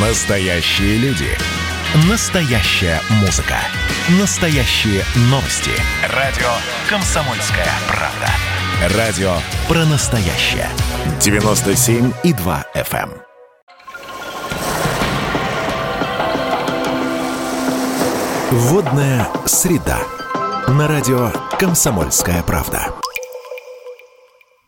Настоящие люди. Настоящая музыка. Настоящие новости. Радио «Комсомольская правда». Радио про настоящее. 97,2 FM. эм. Водная среда. На радио «Комсомольская правда».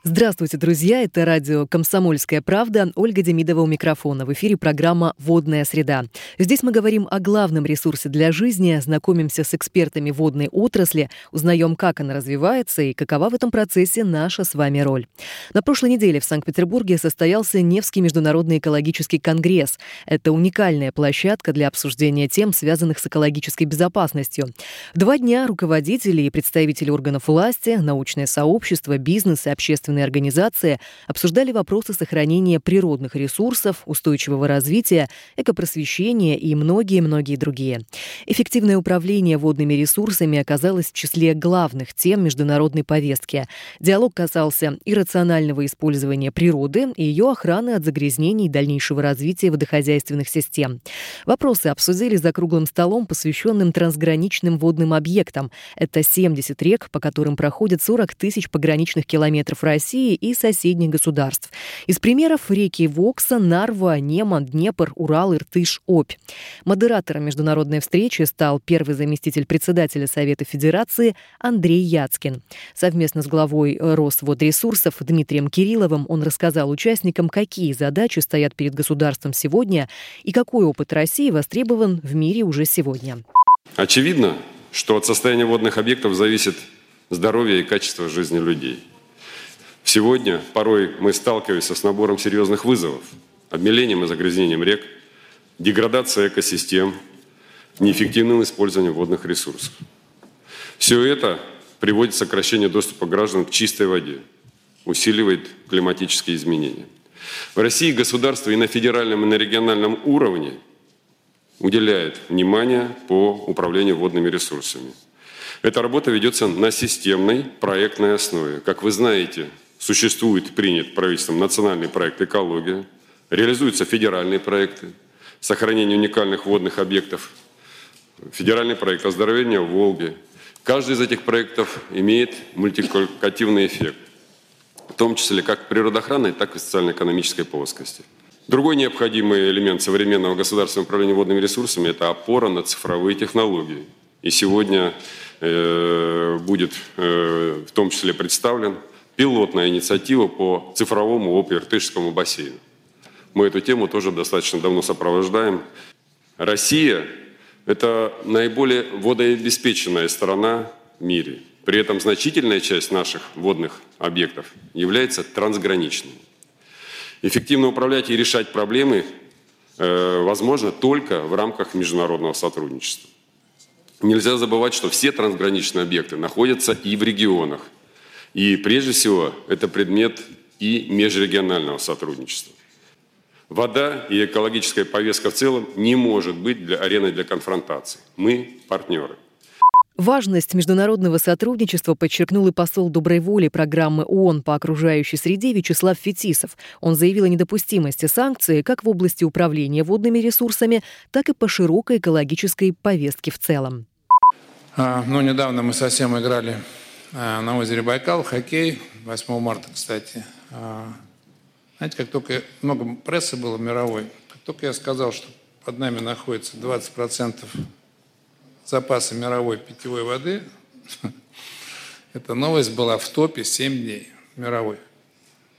Здравствуйте, друзья! Это радио «Комсомольская правда». Ольга Демидова у микрофона. В эфире программа «Водная среда». Здесь мы говорим о главном ресурсе для жизни, знакомимся с экспертами водной отрасли, узнаем, как она развивается и какова в этом процессе наша с вами роль. На прошлой неделе в Санкт-Петербурге состоялся Невский международный экологический конгресс. Это уникальная площадка для обсуждения тем, связанных с экологической безопасностью. Два дня руководители и представители органов власти, научное сообщество, бизнес и общественные общественные организации обсуждали вопросы сохранения природных ресурсов, устойчивого развития, экопросвещения и многие-многие другие. Эффективное управление водными ресурсами оказалось в числе главных тем международной повестки. Диалог касался и рационального использования природы, и ее охраны от загрязнений и дальнейшего развития водохозяйственных систем. Вопросы обсудили за круглым столом, посвященным трансграничным водным объектам. Это 70 рек, по которым проходят 40 тысяч пограничных километров России России и соседних государств. Из примеров реки Вокса, Нарва, Неман, Днепр, Урал, Иртыш, Обь. Модератором международной встречи стал первый заместитель председателя Совета Федерации Андрей Яцкин. Совместно с главой Росводресурсов Дмитрием Кирилловым он рассказал участникам, какие задачи стоят перед государством сегодня и какой опыт России востребован в мире уже сегодня. Очевидно, что от состояния водных объектов зависит здоровье и качество жизни людей. Сегодня порой мы сталкиваемся с набором серьезных вызовов. Обмелением и загрязнением рек, деградацией экосистем, неэффективным использованием водных ресурсов. Все это приводит к сокращению доступа граждан к чистой воде, усиливает климатические изменения. В России государство и на федеральном, и на региональном уровне уделяет внимание по управлению водными ресурсами. Эта работа ведется на системной проектной основе. Как вы знаете, Существует, принят правительством национальный проект «Экология», реализуются федеральные проекты сохранения уникальных водных объектов, федеральный проект оздоровления Волги. Каждый из этих проектов имеет мультипликативный эффект, в том числе как природоохранной, так и социально-экономической плоскости. Другой необходимый элемент современного государственного управления водными ресурсами – это опора на цифровые технологии. И сегодня э, будет э, в том числе представлен пилотная инициатива по цифровому ОП бассейну. Мы эту тему тоже достаточно давно сопровождаем. Россия – это наиболее водообеспеченная страна в мире. При этом значительная часть наших водных объектов является трансграничной. Эффективно управлять и решать проблемы э, возможно только в рамках международного сотрудничества. Нельзя забывать, что все трансграничные объекты находятся и в регионах – и прежде всего это предмет и межрегионального сотрудничества. Вода и экологическая повестка в целом не может быть для ареной для конфронтации. Мы партнеры. Важность международного сотрудничества подчеркнул и посол доброй воли программы ООН по окружающей среде Вячеслав Фетисов. Он заявил о недопустимости санкций как в области управления водными ресурсами, так и по широкой экологической повестке в целом. А, ну, недавно мы совсем играли на озере Байкал, хоккей, 8 марта, кстати. А, знаете, как только много прессы было мировой, как только я сказал, что под нами находится 20% запаса мировой питьевой воды, эта новость была в топе 7 дней мировой.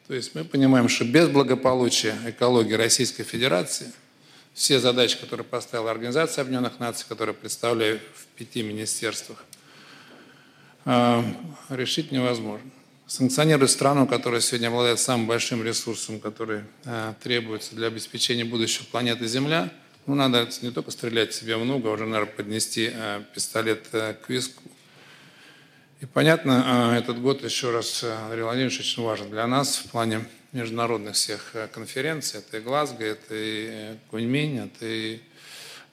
То есть мы понимаем, что без благополучия экологии Российской Федерации все задачи, которые поставила Организация Объединенных Наций, которые представляю в пяти министерствах, а, решить невозможно. Санкционировать страну, которая сегодня обладает самым большим ресурсом, который а, требуется для обеспечения будущего планеты Земля, ну, надо не только стрелять себе в ногу, а уже, наверное, поднести а, пистолет к виску. И понятно, этот год, еще раз, Андрей Владимирович, очень важен для нас в плане международных всех конференций. Это и Глазго, это и Куньминь, это и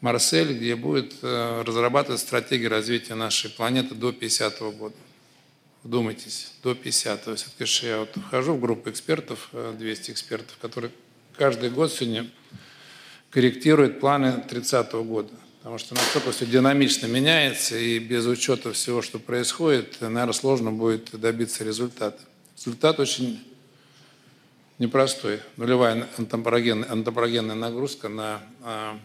Марсель, где будет э, разрабатывать стратегии развития нашей планеты до 50 -го года. Вдумайтесь, до 50-го. Все-таки я вот вхожу в группу экспертов, 200 э, экспертов, которые каждый год сегодня корректирует планы 30 года. Потому что настолько все динамично меняется, и без учета всего, что происходит, наверное, сложно будет добиться результата. Результат очень непростой. Нулевая антропогенная нагрузка на, а,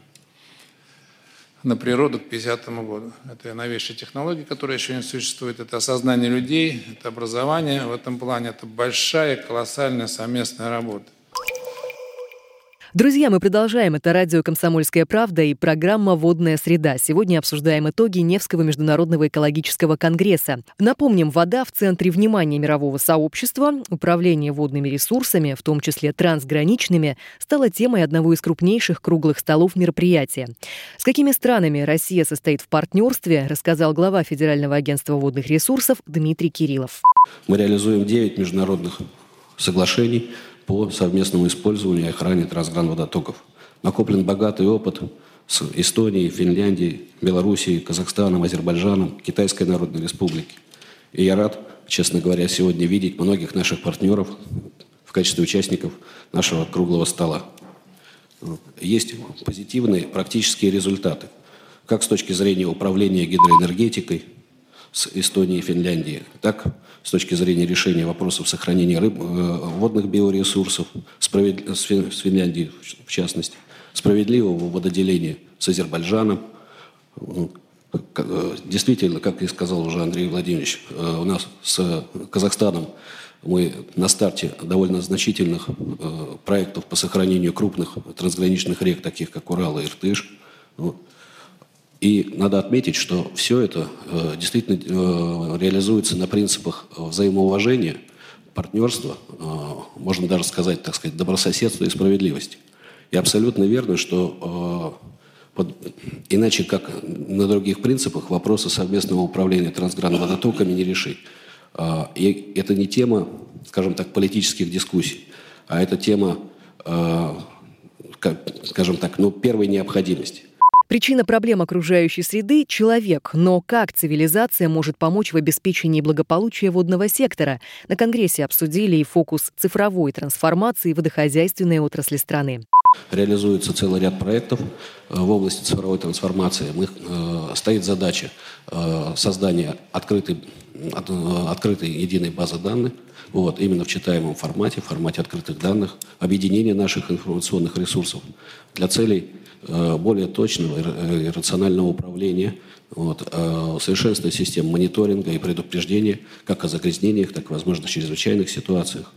на природу к 50 году. Это новейшие технологии, которые еще не существуют. Это осознание людей, это образование. В этом плане это большая, колоссальная совместная работа. Друзья, мы продолжаем. Это радио «Комсомольская правда» и программа «Водная среда». Сегодня обсуждаем итоги Невского международного экологического конгресса. Напомним, вода в центре внимания мирового сообщества. Управление водными ресурсами, в том числе трансграничными, стало темой одного из крупнейших круглых столов мероприятия. С какими странами Россия состоит в партнерстве, рассказал глава Федерального агентства водных ресурсов Дмитрий Кириллов. Мы реализуем 9 международных соглашений – по совместному использованию и охране трансгранводотоков. Накоплен богатый опыт с Эстонией, Финляндией, Белоруссией, Казахстаном, Азербайджаном, Китайской Народной Республикой. И я рад, честно говоря, сегодня видеть многих наших партнеров в качестве участников нашего круглого стола. Есть позитивные практические результаты, как с точки зрения управления гидроэнергетикой с Эстонией и Финляндией, так с точки зрения решения вопросов сохранения рыб, э, водных биоресурсов, справед... с Финляндией в частности, справедливого вододеления с Азербайджаном. Э, действительно, как и сказал уже Андрей Владимирович, э, у нас с Казахстаном мы на старте довольно значительных проектов по сохранению крупных трансграничных рек, таких как Урал и Иртыш. И надо отметить, что все это э, действительно э, реализуется на принципах взаимоуважения, партнерства, э, можно даже сказать, так сказать, добрососедства и справедливости. И абсолютно верно, что э, под, иначе как на других принципах вопросы совместного управления трансгранводотоками не решить. Э, и это не тема, скажем так, политических дискуссий, а это тема, э, скажем так, ну, первой необходимости. Причина проблем окружающей среды – человек. Но как цивилизация может помочь в обеспечении благополучия водного сектора? На Конгрессе обсудили и фокус цифровой трансформации водохозяйственной отрасли страны. Реализуется целый ряд проектов в области цифровой трансформации. Мы, э, стоит задача э, создания открытой, открытой единой базы данных, вот, именно в читаемом формате, в формате открытых данных, объединения наших информационных ресурсов для целей более точного и рационального управления, вот, э, совершенствования систем мониторинга и предупреждения как о загрязнениях, так и, возможно, чрезвычайных ситуациях.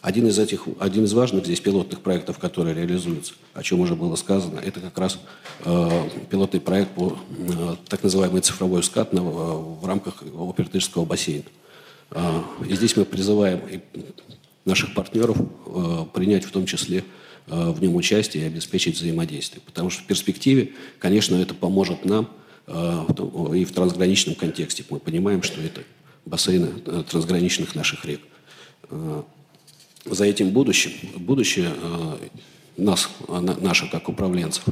Один из этих, один из важных здесь пилотных проектов, которые реализуются, о чем уже было сказано, это как раз э, пилотный проект по э, так называемый цифровой скат на, в рамках Опертышского бассейна. Э, и здесь мы призываем наших партнеров э, принять в том числе Э, в нем участие и обеспечить взаимодействие. Потому что в перспективе, конечно, это поможет нам э, и в трансграничном контексте. Мы понимаем, что это бассейны э, трансграничных наших рек. За этим будущим, будущее нас, наше как управленцев.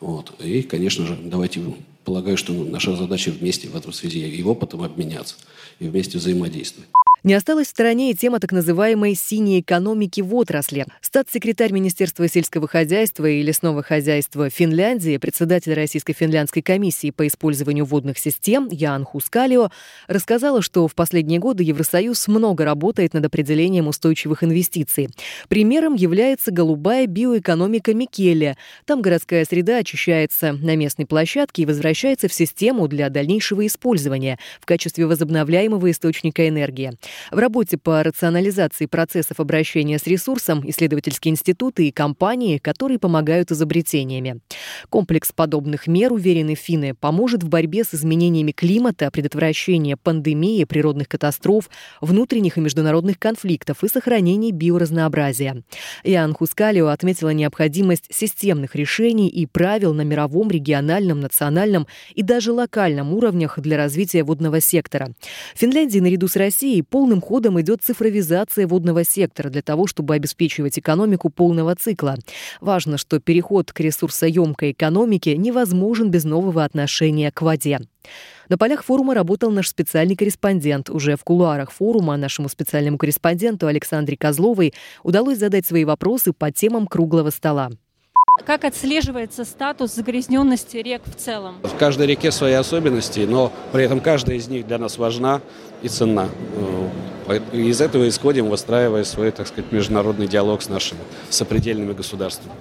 Вот. И, конечно же, давайте, полагаю, что наша задача вместе в этом связи и опытом обменяться, и вместе взаимодействовать. Не осталась в стороне и тема так называемой «синей экономики в отрасли». Статс-секретарь Министерства сельского хозяйства и лесного хозяйства Финляндии, председатель Российско-финляндской комиссии по использованию водных систем Ян Хускалио рассказала, что в последние годы Евросоюз много работает над определением устойчивых инвестиций. Примером является голубая биоэкономика Микеле. Там городская среда очищается на местной площадке и возвращается в систему для дальнейшего использования в качестве возобновляемого источника энергии. В работе по рационализации процессов обращения с ресурсом исследовательские институты и компании, которые помогают изобретениями. Комплекс подобных мер, уверены финны, поможет в борьбе с изменениями климата, предотвращении пандемии, природных катастроф, внутренних и международных конфликтов и сохранении биоразнообразия. Иоанн Хускалио отметила необходимость системных решений и правил на мировом, региональном, национальном и даже локальном уровнях для развития водного сектора. В Финляндии наряду с Россией пол полным ходом идет цифровизация водного сектора для того, чтобы обеспечивать экономику полного цикла. Важно, что переход к ресурсоемкой экономике невозможен без нового отношения к воде. На полях форума работал наш специальный корреспондент. Уже в кулуарах форума нашему специальному корреспонденту Александре Козловой удалось задать свои вопросы по темам круглого стола. Как отслеживается статус загрязненности рек в целом? В каждой реке свои особенности, но при этом каждая из них для нас важна и ценна. Э, из этого исходим, выстраивая свой, так сказать, международный диалог с нашими сопредельными государствами.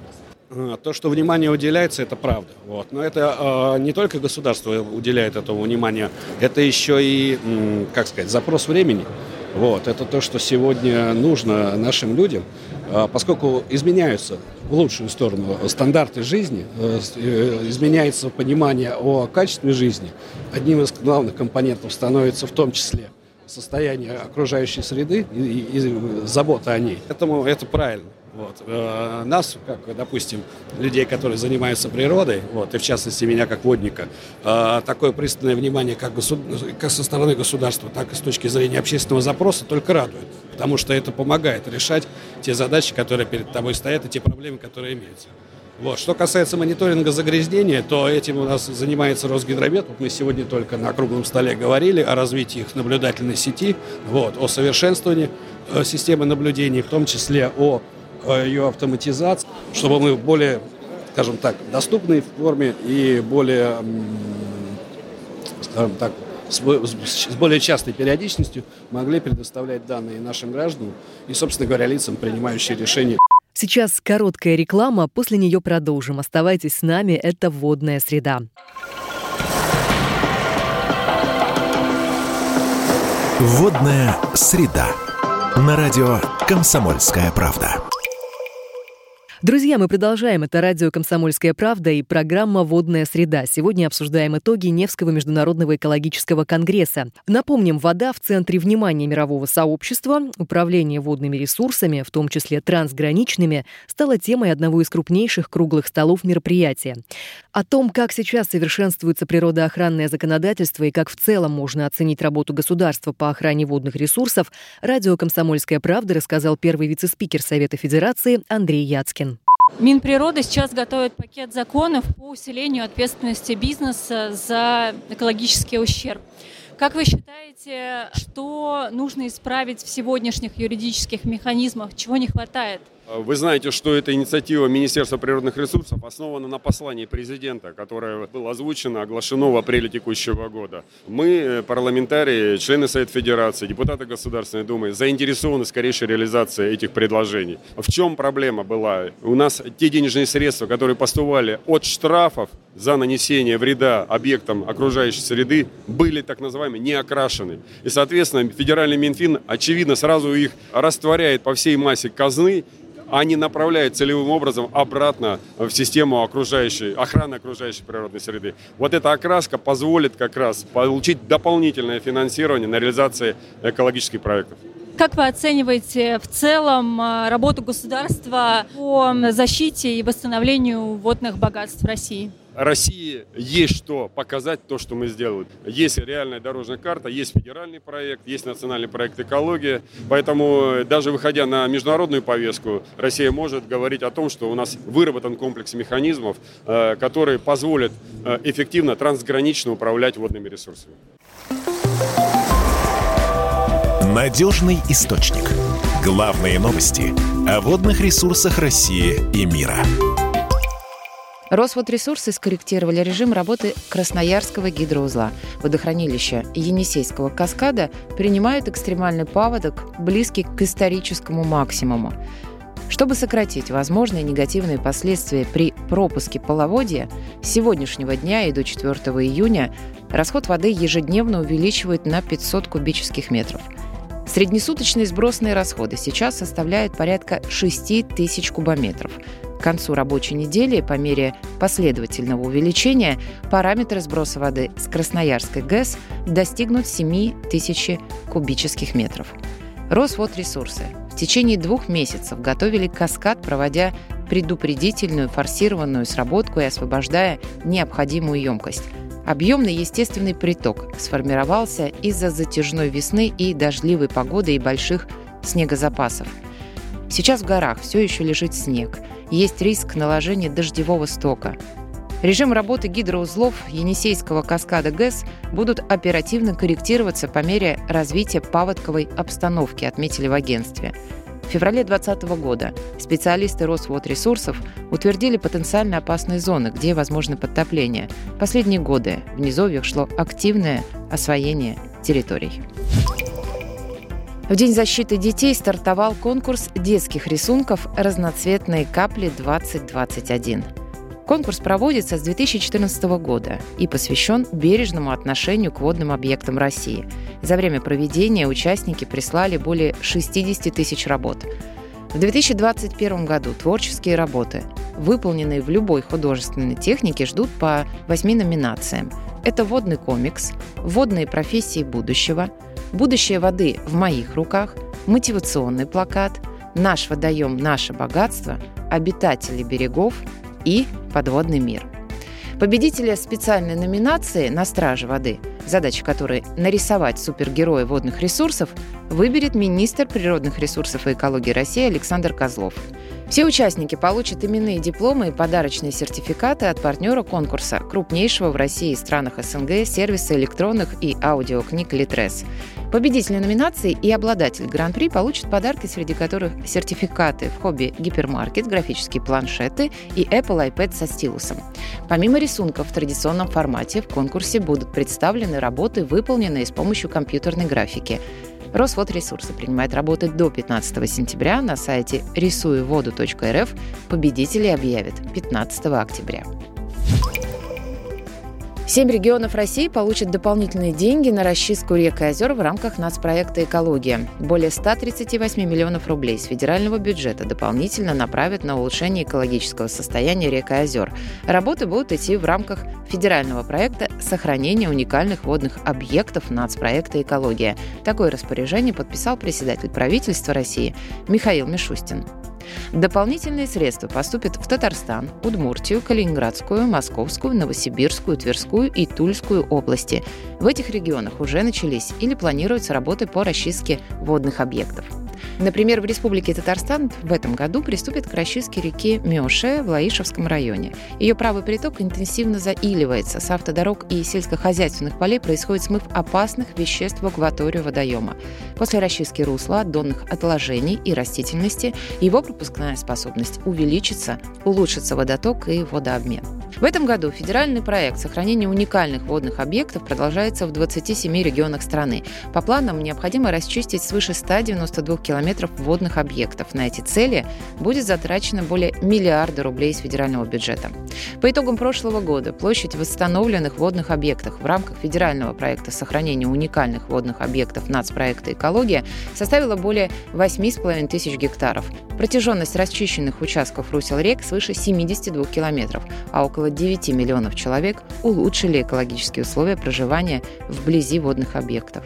Э, то, что внимание уделяется, это правда. Вот. Но это э, не только государство уделяет этому внимание, это еще и, как сказать, запрос времени. Вот. Это то, что сегодня нужно нашим людям, поскольку изменяются в лучшую сторону стандарты жизни, э, э, изменяется понимание о качестве жизни. Одним из главных компонентов становится в том числе состояние окружающей среды и, и, и забота о ней. Поэтому это правильно. Вот. Э, нас, как, допустим, людей, которые занимаются природой, вот, и в частности меня как водника, э, такое пристальное внимание как, госуд... как со стороны государства, так и с точки зрения общественного запроса только радует. Потому что это помогает решать те задачи, которые перед тобой стоят, и те проблемы, которые имеются. Вот. Что касается мониторинга загрязнения, то этим у нас занимается Росгидромет. Вот мы сегодня только на круглом столе говорили о развитии их наблюдательной сети, вот, о совершенствовании э, системы наблюдения, в том числе о ее автоматизации, чтобы мы в более, скажем так, доступной форме и более, скажем так, с более частой периодичностью могли предоставлять данные нашим гражданам и, собственно говоря, лицам, принимающим решения. Сейчас короткая реклама, после нее продолжим. Оставайтесь с нами, это «Водная среда». «Водная среда» на радио «Комсомольская правда». Друзья, мы продолжаем. Это радио «Комсомольская правда» и программа «Водная среда». Сегодня обсуждаем итоги Невского международного экологического конгресса. Напомним, вода в центре внимания мирового сообщества. Управление водными ресурсами, в том числе трансграничными, стало темой одного из крупнейших круглых столов мероприятия. О том, как сейчас совершенствуется природоохранное законодательство и как в целом можно оценить работу государства по охране водных ресурсов, радио «Комсомольская правда» рассказал первый вице-спикер Совета Федерации Андрей Яцкин. Минприрода сейчас готовит пакет законов по усилению ответственности бизнеса за экологический ущерб. Как вы считаете, что нужно исправить в сегодняшних юридических механизмах, чего не хватает? Вы знаете, что эта инициатива Министерства природных ресурсов основана на послании президента, которое было озвучено, оглашено в апреле текущего года. Мы, э, парламентарии, члены Совета Федерации, депутаты Государственной Думы, заинтересованы в скорейшей реализации этих предложений. В чем проблема была? У нас те денежные средства, которые поступали от штрафов за нанесение вреда объектам окружающей среды, были так называемые не окрашены. И, соответственно, федеральный Минфин, очевидно, сразу их растворяет по всей массе казны они направляют целевым образом обратно в систему окружающей, охраны окружающей природной среды. Вот эта окраска позволит как раз получить дополнительное финансирование на реализацию экологических проектов. Как вы оцениваете в целом а, работу государства по защите и восстановлению водных богатств России? России есть что показать, то, что мы сделали. Есть реальная дорожная карта, есть федеральный проект, есть национальный проект экология. Поэтому даже выходя на международную повестку, Россия может говорить о том, что у нас выработан комплекс механизмов, э, которые позволят э, эффективно трансгранично управлять водными ресурсами. Надежный источник. Главные новости о водных ресурсах России и мира. Росводресурсы скорректировали режим работы Красноярского гидроузла. Водохранилища Енисейского каскада принимают экстремальный паводок, близкий к историческому максимуму. Чтобы сократить возможные негативные последствия при пропуске половодья, с сегодняшнего дня и до 4 июня расход воды ежедневно увеличивают на 500 кубических метров. Среднесуточные сбросные расходы сейчас составляют порядка 6 тысяч кубометров – к концу рабочей недели, по мере последовательного увеличения, параметры сброса воды с Красноярской ГЭС достигнут 7 тысяч кубических метров. Росводресурсы в течение двух месяцев готовили каскад, проводя предупредительную форсированную сработку и освобождая необходимую емкость. Объемный естественный приток сформировался из-за затяжной весны и дождливой погоды и больших снегозапасов. Сейчас в горах все еще лежит снег – есть риск наложения дождевого стока. Режим работы гидроузлов Енисейского каскада ГЭС будут оперативно корректироваться по мере развития паводковой обстановки, отметили в агентстве. В феврале 2020 года специалисты Росводресурсов утвердили потенциально опасные зоны, где возможно подтопление. Последние годы в низовьях шло активное освоение территорий. В День защиты детей стартовал конкурс детских рисунков «Разноцветные капли-2021». Конкурс проводится с 2014 года и посвящен бережному отношению к водным объектам России. За время проведения участники прислали более 60 тысяч работ. В 2021 году творческие работы, выполненные в любой художественной технике, ждут по восьми номинациям. Это водный комикс, водные профессии будущего, будущее воды в моих руках, мотивационный плакат, наш водоем, наше богатство, обитатели берегов – и «Подводный мир». Победителя специальной номинации «На страже воды», задача которой нарисовать супергероя водных ресурсов, выберет министр природных ресурсов и экологии России Александр Козлов. Все участники получат именные дипломы и подарочные сертификаты от партнера конкурса, крупнейшего в России и странах СНГ сервиса электронных и аудиокниг «Литрес». Победители номинации и обладатель гран-при получат подарки, среди которых сертификаты в хобби гипермаркет, графические планшеты и Apple iPad со стилусом. Помимо рисунков в традиционном формате в конкурсе будут представлены работы, выполненные с помощью компьютерной графики. Росводресурсы принимает работы до 15 сентября на сайте рисуеводу.рф. Победителей объявят 15 октября. Семь регионов России получат дополнительные деньги на расчистку рек и озер в рамках нацпроекта «Экология». Более 138 миллионов рублей с федерального бюджета дополнительно направят на улучшение экологического состояния рек и озер. Работы будут идти в рамках федерального проекта сохранения уникальных водных объектов нацпроекта «Экология». Такое распоряжение подписал председатель правительства России Михаил Мишустин. Дополнительные средства поступят в Татарстан, Удмуртию, Калининградскую, Московскую, Новосибирскую, Тверскую и Тульскую области. В этих регионах уже начались или планируются работы по расчистке водных объектов. Например, в Республике Татарстан в этом году приступит к расчистке реки Мёше в Лаишевском районе. Ее правый приток интенсивно заиливается. С автодорог и сельскохозяйственных полей происходит смыв опасных веществ в акваторию водоема. После расчистки русла донных отложений и растительности его пропускная способность увеличится, улучшится водоток и водообмен. В этом году федеральный проект сохранения уникальных водных объектов продолжается в 27 регионах страны. По планам необходимо расчистить свыше 192 километров водных объектов. На эти цели будет затрачено более миллиарда рублей из федерального бюджета. По итогам прошлого года площадь восстановленных водных объектов в рамках федерального проекта сохранения уникальных водных объектов нацпроекта «Экология» составила более 8,5 тысяч гектаров. Протяженность расчищенных участков русел рек свыше 72 километров, а около 9 миллионов человек улучшили экологические условия проживания вблизи водных объектов.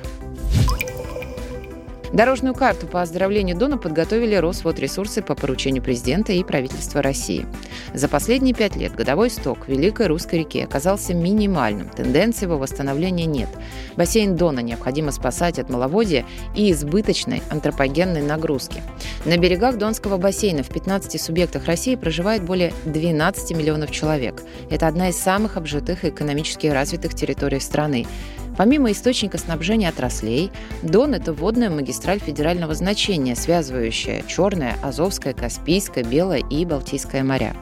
Дорожную карту по оздоровлению Дона подготовили Росводресурсы по поручению президента и правительства России. За последние пять лет годовой сток Великой Русской реки оказался минимальным, тенденции его восстановления нет. Бассейн Дона необходимо спасать от маловодья и избыточной антропогенной нагрузки. На берегах Донского бассейна в 15 субъектах России проживает более 12 миллионов человек. Это одна из самых обжитых и экономически развитых территорий страны. Помимо источника снабжения отраслей, Дон – это водная магистраль федерального значения, связывающая Черное, Азовское, Каспийское, Белое и Балтийское моря.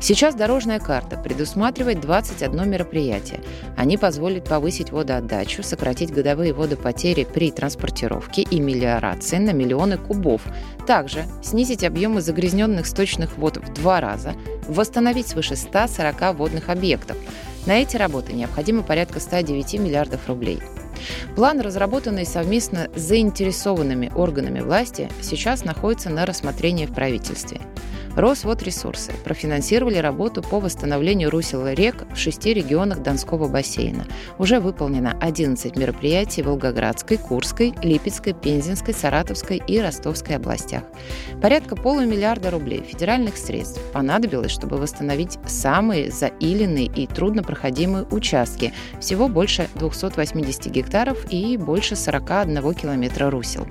Сейчас дорожная карта предусматривает 21 мероприятие. Они позволят повысить водоотдачу, сократить годовые водопотери при транспортировке и мелиорации на миллионы кубов. Также снизить объемы загрязненных сточных вод в два раза, восстановить свыше 140 водных объектов – на эти работы необходимо порядка 109 миллиардов рублей. План, разработанный совместно с заинтересованными органами власти, сейчас находится на рассмотрении в правительстве. Росводресурсы профинансировали работу по восстановлению русел рек в шести регионах Донского бассейна. Уже выполнено 11 мероприятий в Волгоградской, Курской, Липецкой, Пензенской, Саратовской и Ростовской областях. Порядка полумиллиарда рублей федеральных средств понадобилось, чтобы восстановить самые заиленные и труднопроходимые участки. Всего больше 280 гектаров и больше 41 километра русел.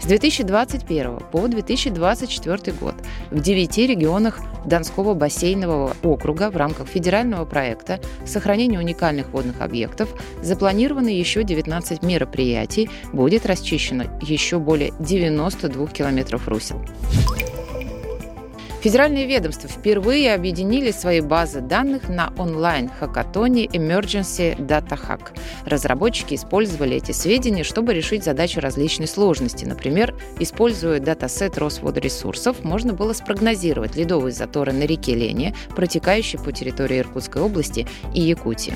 С 2021 по 2024 год в девяти регионах Донского бассейнового округа в рамках федерального проекта «Сохранение уникальных водных объектов» запланировано еще 19 мероприятий, будет расчищено еще более 92 километров русел. Федеральные ведомства впервые объединили свои базы данных на онлайн-хакатоне Emergency Data Hack. Разработчики использовали эти сведения, чтобы решить задачи различной сложности. Например, используя датасет Росводресурсов, можно было спрогнозировать ледовые заторы на реке Лене, протекающей по территории Иркутской области и Якутии.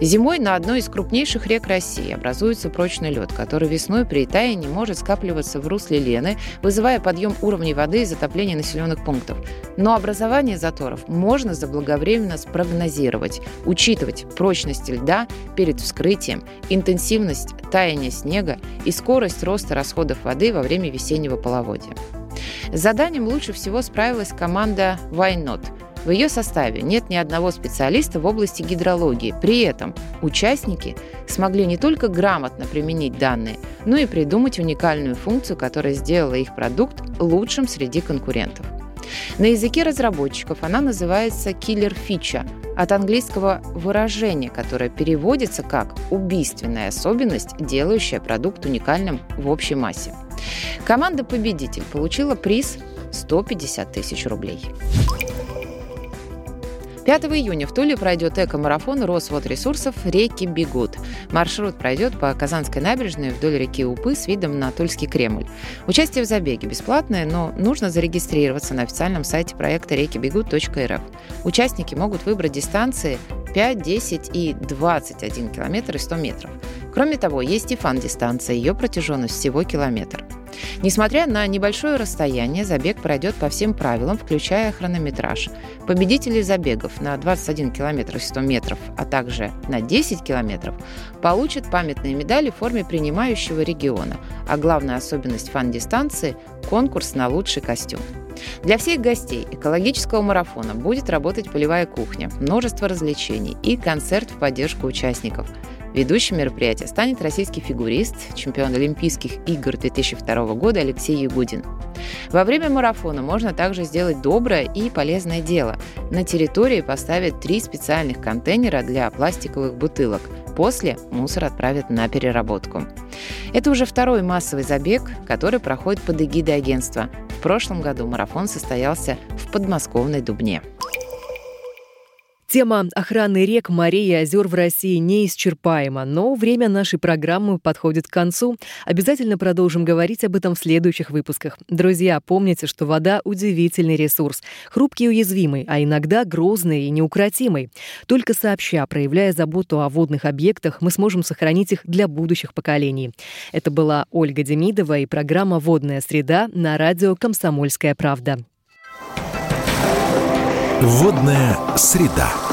Зимой на одной из крупнейших рек России образуется прочный лед, который весной при таянии может скапливаться в русле Лены, вызывая подъем уровней воды и затопление населенных пунктов. Но образование заторов можно заблаговременно спрогнозировать, учитывать прочность льда перед вскрытием, интенсивность таяния снега и скорость роста расходов воды во время весеннего половодья. С заданием лучше всего справилась команда Why в ее составе нет ни одного специалиста в области гидрологии. При этом участники смогли не только грамотно применить данные, но и придумать уникальную функцию, которая сделала их продукт лучшим среди конкурентов. На языке разработчиков она называется «killer feature», от английского выражения, которое переводится как «убийственная особенность, делающая продукт уникальным в общей массе». Команда-победитель получила приз 150 тысяч рублей. 5 июня в Туле пройдет эко-марафон Росводресурсов «Реки бегут». Маршрут пройдет по Казанской набережной вдоль реки Упы с видом на Тульский Кремль. Участие в забеге бесплатное, но нужно зарегистрироваться на официальном сайте проекта реки бегут.рф. Участники могут выбрать дистанции 5, 10 и 21 километр и 100 метров. Кроме того, есть и фан-дистанция, ее протяженность всего километр. Несмотря на небольшое расстояние, забег пройдет по всем правилам, включая хронометраж. Победители забегов на 21 км 100 метров, а также на 10 км получат памятные медали в форме принимающего региона. А главная особенность фан-дистанции – конкурс на лучший костюм. Для всех гостей экологического марафона будет работать полевая кухня, множество развлечений и концерт в поддержку участников – Ведущим мероприятия станет российский фигурист, чемпион Олимпийских игр 2002 года Алексей Ягудин. Во время марафона можно также сделать доброе и полезное дело. На территории поставят три специальных контейнера для пластиковых бутылок. После мусор отправят на переработку. Это уже второй массовый забег, который проходит под эгидой агентства. В прошлом году марафон состоялся в подмосковной Дубне. Тема охраны рек, морей и озер в России неисчерпаема, но время нашей программы подходит к концу. Обязательно продолжим говорить об этом в следующих выпусках. Друзья, помните, что вода – удивительный ресурс, хрупкий и уязвимый, а иногда грозный и неукротимый. Только сообща, проявляя заботу о водных объектах, мы сможем сохранить их для будущих поколений. Это была Ольга Демидова и программа «Водная среда» на радио «Комсомольская правда». Водная среда.